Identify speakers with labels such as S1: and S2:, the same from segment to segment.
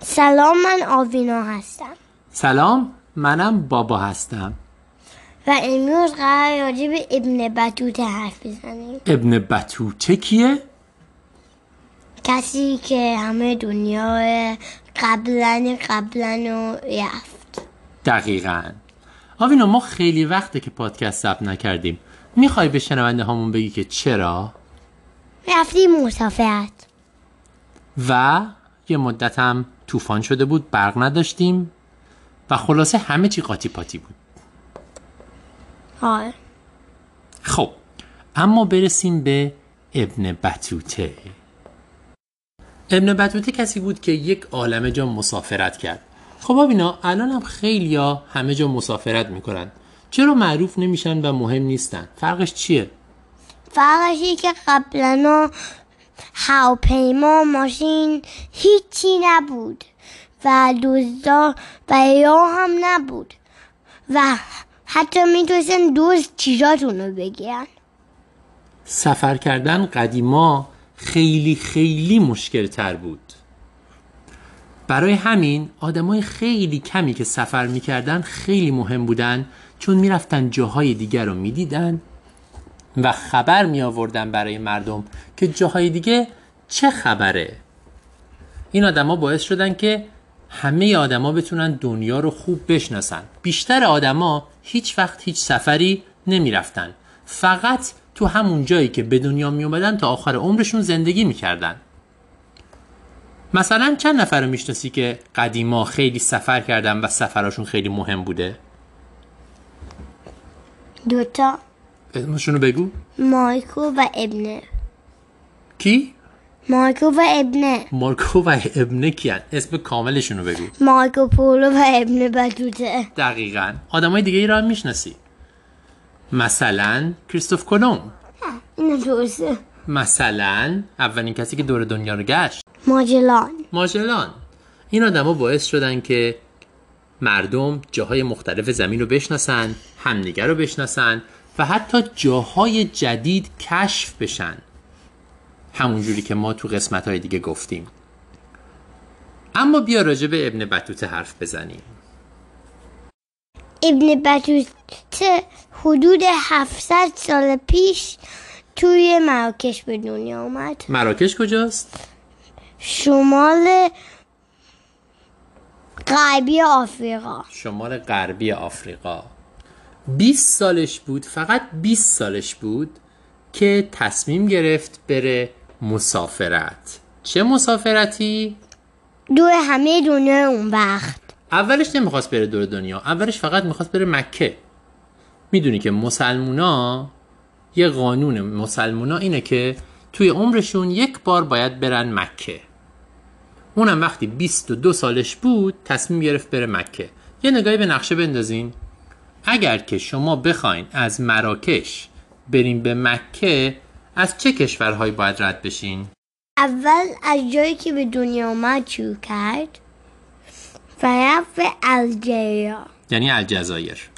S1: سلام من آوینا هستم.
S2: سلام منم بابا هستم.
S1: و امروز قرار راجع به ابن بطوطه حرف بزنیم.
S2: ابن بطوطه کیه؟
S1: کسی که همه دنیا قبلا قبلا رو رفت.
S2: دقیقا. آوینا ما خیلی وقته که پادکست ثبت نکردیم. می‌خوای به شنونده هامون بگی که چرا؟
S1: رفتیم مسافرت.
S2: و یه مدت هم طوفان شده بود برق نداشتیم و خلاصه همه چی قاطی پاتی بود.
S1: آره
S2: خب اما برسیم به ابن بطوطه. ابن بطوطه کسی بود که یک عالمه جا مسافرت کرد. خب آبینا الان هم خیلی ها همه جا مسافرت می‌کنن. چرا معروف نمیشن و مهم نیستن؟ فرقش چیه؟
S1: فرقش که قبلا هواپیما ماشین هیچی نبود و دزدا و یا هم نبود و حتی می‌تونستن دوز چیزاتون رو بگیرن.
S2: سفر کردن قدیما خیلی خیلی مشکل تر بود. برای همین آدمای خیلی کمی که سفر می‌کردن خیلی مهم بودن چون می‌رفتن جاهای دیگر رو می‌دیدن. و خبر می آوردن برای مردم که جاهای دیگه چه خبره. این آدما باعث شدن که همه آدما بتونن دنیا رو خوب بشناسن. بیشتر آدما هیچ وقت هیچ سفری نمی‌رفتن فقط تو همون جایی که به دنیا می اومدن تا آخر عمرشون زندگی می‌کردن مثلا چند نفر رو می‌شناسی که قدیما خیلی سفر کردن و سفراشون خیلی مهم بوده؟
S1: دوتا.
S2: اسمشون رو بگو.
S1: مایکو و ابنه.
S2: کی؟
S1: مایکو و ابنه.
S2: مارکو و ابنه کیان؟ اسم کاملشون رو بگو.
S1: مایکو پولو و ابن بطوطه
S2: دقیقا. آدمای دیگه ای هم می‌شناسی. مثلا کریستوف کلم
S1: اینو درسته.
S2: مثلا اولین کسی که دور دنیا رو گشت.
S1: ماجلان.
S2: ماجلان. این آدما باعث شدن که مردم جاهای مختلف زمین رو بشناسن همدیگه رو بشناسن و حتی جاهای جدید کشف بشن. همونجوری که ما تو قسمت های دیگه گفتیم. اما بیا راجع به ابن بطوطه حرف بزنیم.
S1: ابن بطوطه حدود 700 سال پیش توی مراکش به دنیا اومد
S2: مراکش کجاست؟
S1: شمال غربی آفریقا.
S2: شمال غربی آفریقا. 20 سالش بود فقط 20 سالش بود که تصمیم گرفت بره مسافرت. چه مسافرتی؟
S1: دور همه دنیا اون وقت.
S2: اولش نمی‌خواست بره دور دنیا اولش فقط می‌خواست بره مکه. می‌دونی که مسلمونا یه قانون مسلمونا اینه که توی عمرشون یک بار باید برن مکه. اونم وقتی 22 سالش بود تصمیم گرفت بره مکه. یه نگاهی به نقشه بندازین. اگر که شما بخواین از مراکش بریم به مکه از چه کشورهایی باید رد بشین؟
S1: اول از جایی که به دنیا اومد شروع کرد و رفت به الجریا
S2: یعنی الجزایر.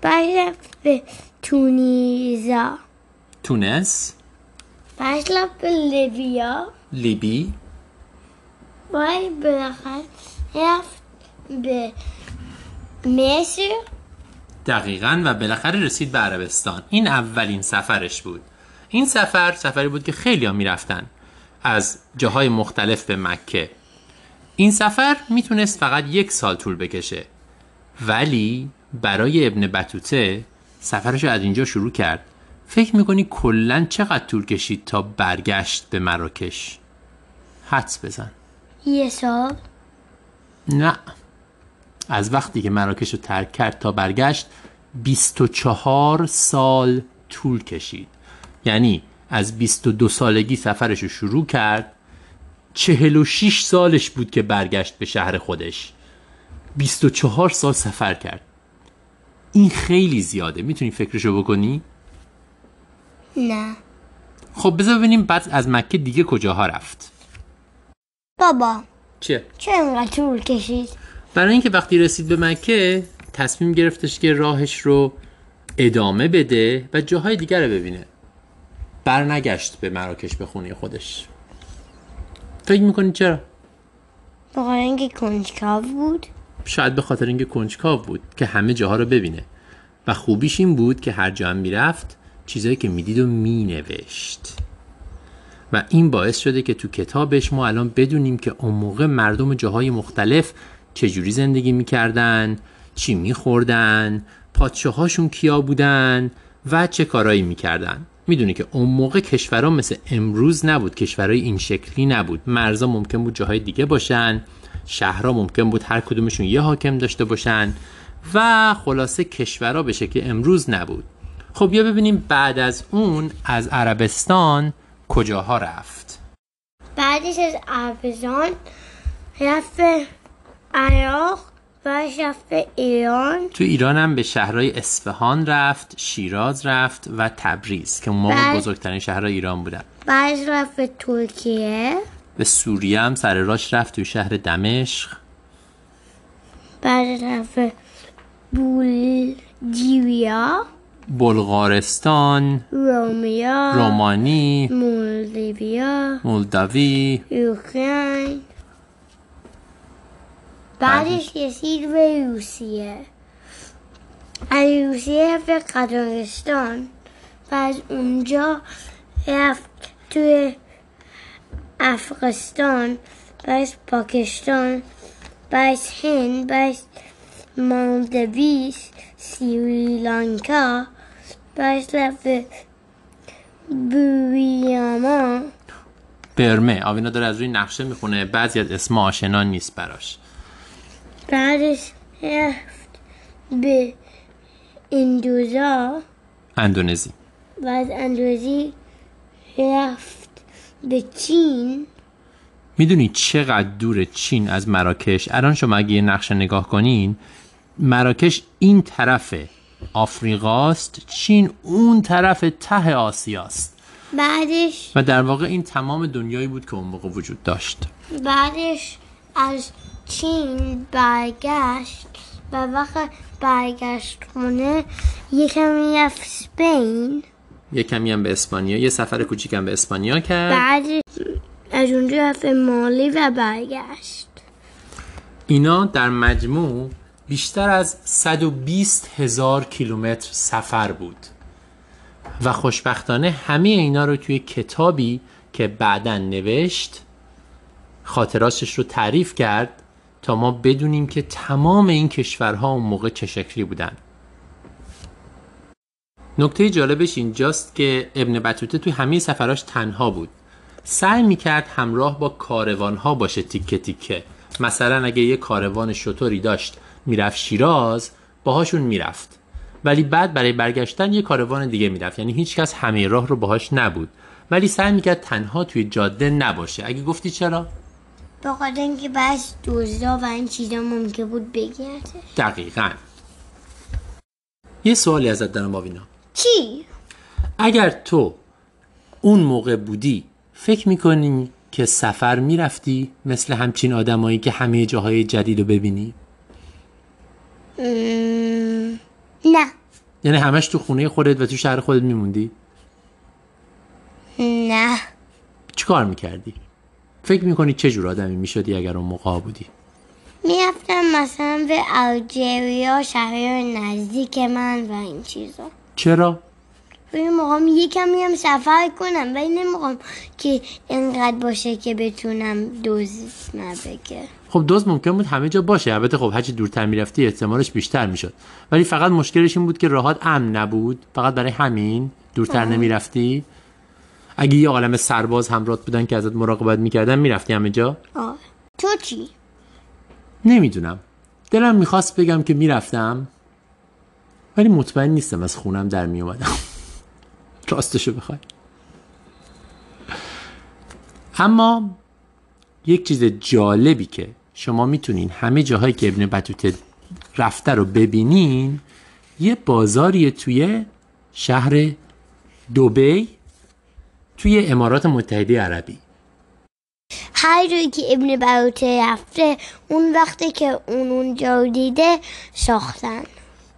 S1: بعد رفت به تونیزا.
S2: تونس.
S1: بعد رفت به لیبیا.
S2: لیبی.
S1: بالاخره رفت به مصر.
S2: دقیقا و بالاخره رسید به عربستان. این اولین سفرش بود. این سفر سفری بود که خیلی ها می‌رفتن از جاهای مختلف به مکه. این سفر می‌تونست فقط یک سال طول بکشه. ولی برای ابن بطوطه سفرش از اینجا شروع کرد. فکر می‌کنی کلا چقدر طول کشید تا برگشت به مراکش؟ حدس بزن.
S1: یه سال؟
S2: نه. از وقتی که مراکش رو ترک کرد تا برگشت 24 سال طول کشید. یعنی از 22 سالگی سفرش رو شروع کرد 46 سالش بود که برگشت به شهر خودش. 24 سال سفر کرد. این خیلی زیاده. می‌تونی فکرشو بکنی؟
S1: نه.
S2: خب بذار ببینیم بعد از مکه دیگه کجاها رفت.
S1: بابا.
S2: چه؟
S1: چه اینقدر طول کشید؟
S2: برای اینکه وقتی رسید به مکه تصمیم گرفتش که راهش رو ادامه بده و جاهای دیگر رو ببینه. برنگشت به مراکش به خونه خودش. فکر می‌کنی چرا؟
S1: بخاطر اینکه کنجکاو بود.
S2: شاید به خاطر اینکه کنجکاو بود که همه جاها رو ببینه. و خوبیش این بود که هر جا هم می‌رفت چیزایی که می‌دید و مینوشت. و این باعث شده که تو کتابش ما الان بدونیم که اون موقع مردم جاهای مختلف چجوری زندگی می‌کردن چی میخوردن پادشاهاشون کیا بودن و چه کارایی می‌کردن. می‌دونی که اون موقع کشورها مثل امروز نبود کشورهای این شکلی نبود. مرزا ممکن بود جاهای دیگه باشن شهرها ممکن بود هر کدومشون یه حاکم داشته باشن و خلاصه کشورها به شکل امروز نبود. خب بیا ببینیم بعد از اون از عربستان کجاها رفت.
S1: بعدش از عربستان رفت عراق بعدش رفت به ایران.
S2: تو ایران هم به شهرهای اصفهان رفت شیراز رفت و تبریز که اون موقع
S1: بله.
S2: بزرگترین شهرهای ایران بودن
S1: بعدش رفت به ترکیه.
S2: به سوریه هم سر راش رفت تو شهر دمشق.
S1: بعدش رفت به بولجیریا
S2: بلغارستان
S1: رومیا
S2: رومانی
S1: مولدویا
S2: مولداوی
S1: اوکراین بعدش رسید به روسیه. از روسیه رفت به قزاقستان. و از اونجا رفت توی افغانستان بعد پاکستان بعد هند بعد مالدویس سریلانکا بعد رفت به بوریاما
S2: برمه. آوینا داره از روی نقشه می‌خونه. بعضی از اسم آشنا نیست براش.
S1: بعدش رفت به اندوزا.
S2: اندونزی.
S1: و از اندوزی رفت به چین.
S2: می‌دونی چقدر دور چین از مراکش؟ الان شما اگه یه نقشه نگاه کنین مراکش این طرف آفریقاست چین اون طرف ته آسیاست.
S1: بعدش
S2: و در واقع این تمام دنیایی بود که اون موقع وجود داشت.
S1: بعدش از چین برگشت و وقت برگشت خونه یکم رفت سپین
S2: یه کمی هم به اسپانیا. یه سفر کوچیکم به اسپانیا کرد.
S1: بعدش از اونجا رفت مالی و برگشت.
S2: اینا در مجموع بیشتر از 120 هزار کیلومتر سفر بود. و خوشبختانه همه اینا رو توی کتابی که بعدا نوشت خاطراتش رو تعریف کرد تا ما بدونیم که تمام این کشورها اون موقع چه شکلی بودن. نکته جالبش اینجاست که ابن بطوطه توی همه سفراش تنها بود. سعی می‌کرد همراه با کاروانها باشه تیکه تیکه. مثلا اگه یه کاروان شطوری داشت می‌رفت شیراز باهاشون می‌رفت. ولی بعد برای برگشتن یه کاروان دیگه می‌رفت. یعنی هیچکس همه راه رو باهاش نبود. ولی سعی می‌کرد تنها توی جاده نباشه. اگه گفتی چرا؟
S1: به خاطر اینکه بعض دزدا و این چیزا ممکن بود بگیرده
S2: دقیقا. یه سوالی ازت دارم آوینا
S1: چی؟
S2: اگر تو اون موقع بودی فکر می‌کنی که سفر می‌رفتی مثل همچین آدمایی که همه جاهای جدید رو ببینی؟
S1: ام، نه.
S2: یعنی همش تو خونه خودت و تو شهر خودت میموندی؟
S1: نه.
S2: چی کار می‌کردی؟ فکر می‌کنی چه جور آدمی می‌شدی اگر اون موقع بودی؟
S1: می‌رفتم مثلا به الجریا شهر نزدیک من و این چیزا.
S2: چرا؟
S1: ولی موقعم یکم میرم سفر کنم ولی نمی‌خوام که اینقدر باشه که بتونم دوز نبگه.
S2: خب دوست ممکن بود همه جا باشه. البته خب هرچی دورتر می‌رفتی احتمالش بیشتر می‌شد. ولی فقط مشکلش این بود که راهات امن نبود. فقط برای همین دورتر نمی‌رفتی. اگه یه عالم سرباز همراهت بودن که ازت مراقبت می‌کردن می‌رفتی همه جا؟
S1: آه. تو چی؟
S2: نمی‌دونم. دلم می‌خواست بگم که می‌رفتم. ولی مطمئن نیستم از خونم در میومدم راستشو بخوای. اما یک چیز جالبی که شما می‌تونین همه جاهایی که ابن بطوطه رفته رو ببینین یه بازاریه توی شهر دوبی. توی امارات متحده عربی.
S1: هر جایی که ابن بروته رفته اون وقتی که اون اونجا دیده ساختن.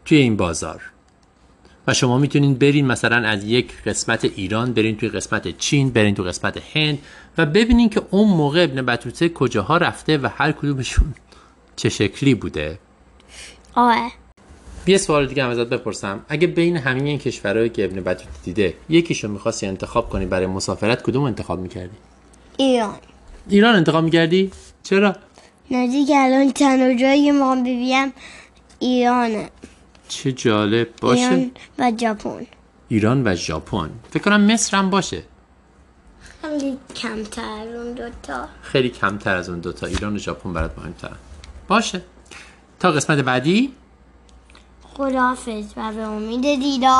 S2: توی این بازار. و شما می‌تونین برین مثلا از یک قسمت ایران برین توی قسمت چین برین توی قسمت هند و ببینین که اون موقع ابن بطوطه کجاها رفته و هر کدومشون چه شکلی بوده.
S1: آه.
S2: یه سوال دیگه هم ازت بپرسم. اگه بین همین این کشورهایی که ابن بطوطه دیده یکیشو می‌خواستی انتخاب کنی برای مسافرت کدوم انتخاب می‌کردی؟
S1: ایران.
S2: ایران انتخاب می‌کردی؟ چرا؟
S1: نزدیک الان تنها جایی که می‌خوام ببینم ایرانه.
S2: چه جالب. باشه.
S1: ایران و ژاپن.
S2: ایران و ژاپن. فکر کنم مصر هم باشه.
S1: خیلی کمتر اون دوتا
S2: خیلی کمتر از اون دوتا ایران و ژاپن برات مهمترن. باشه. تا قسمت بعدی.
S1: خداحافظ و به امید دیدار.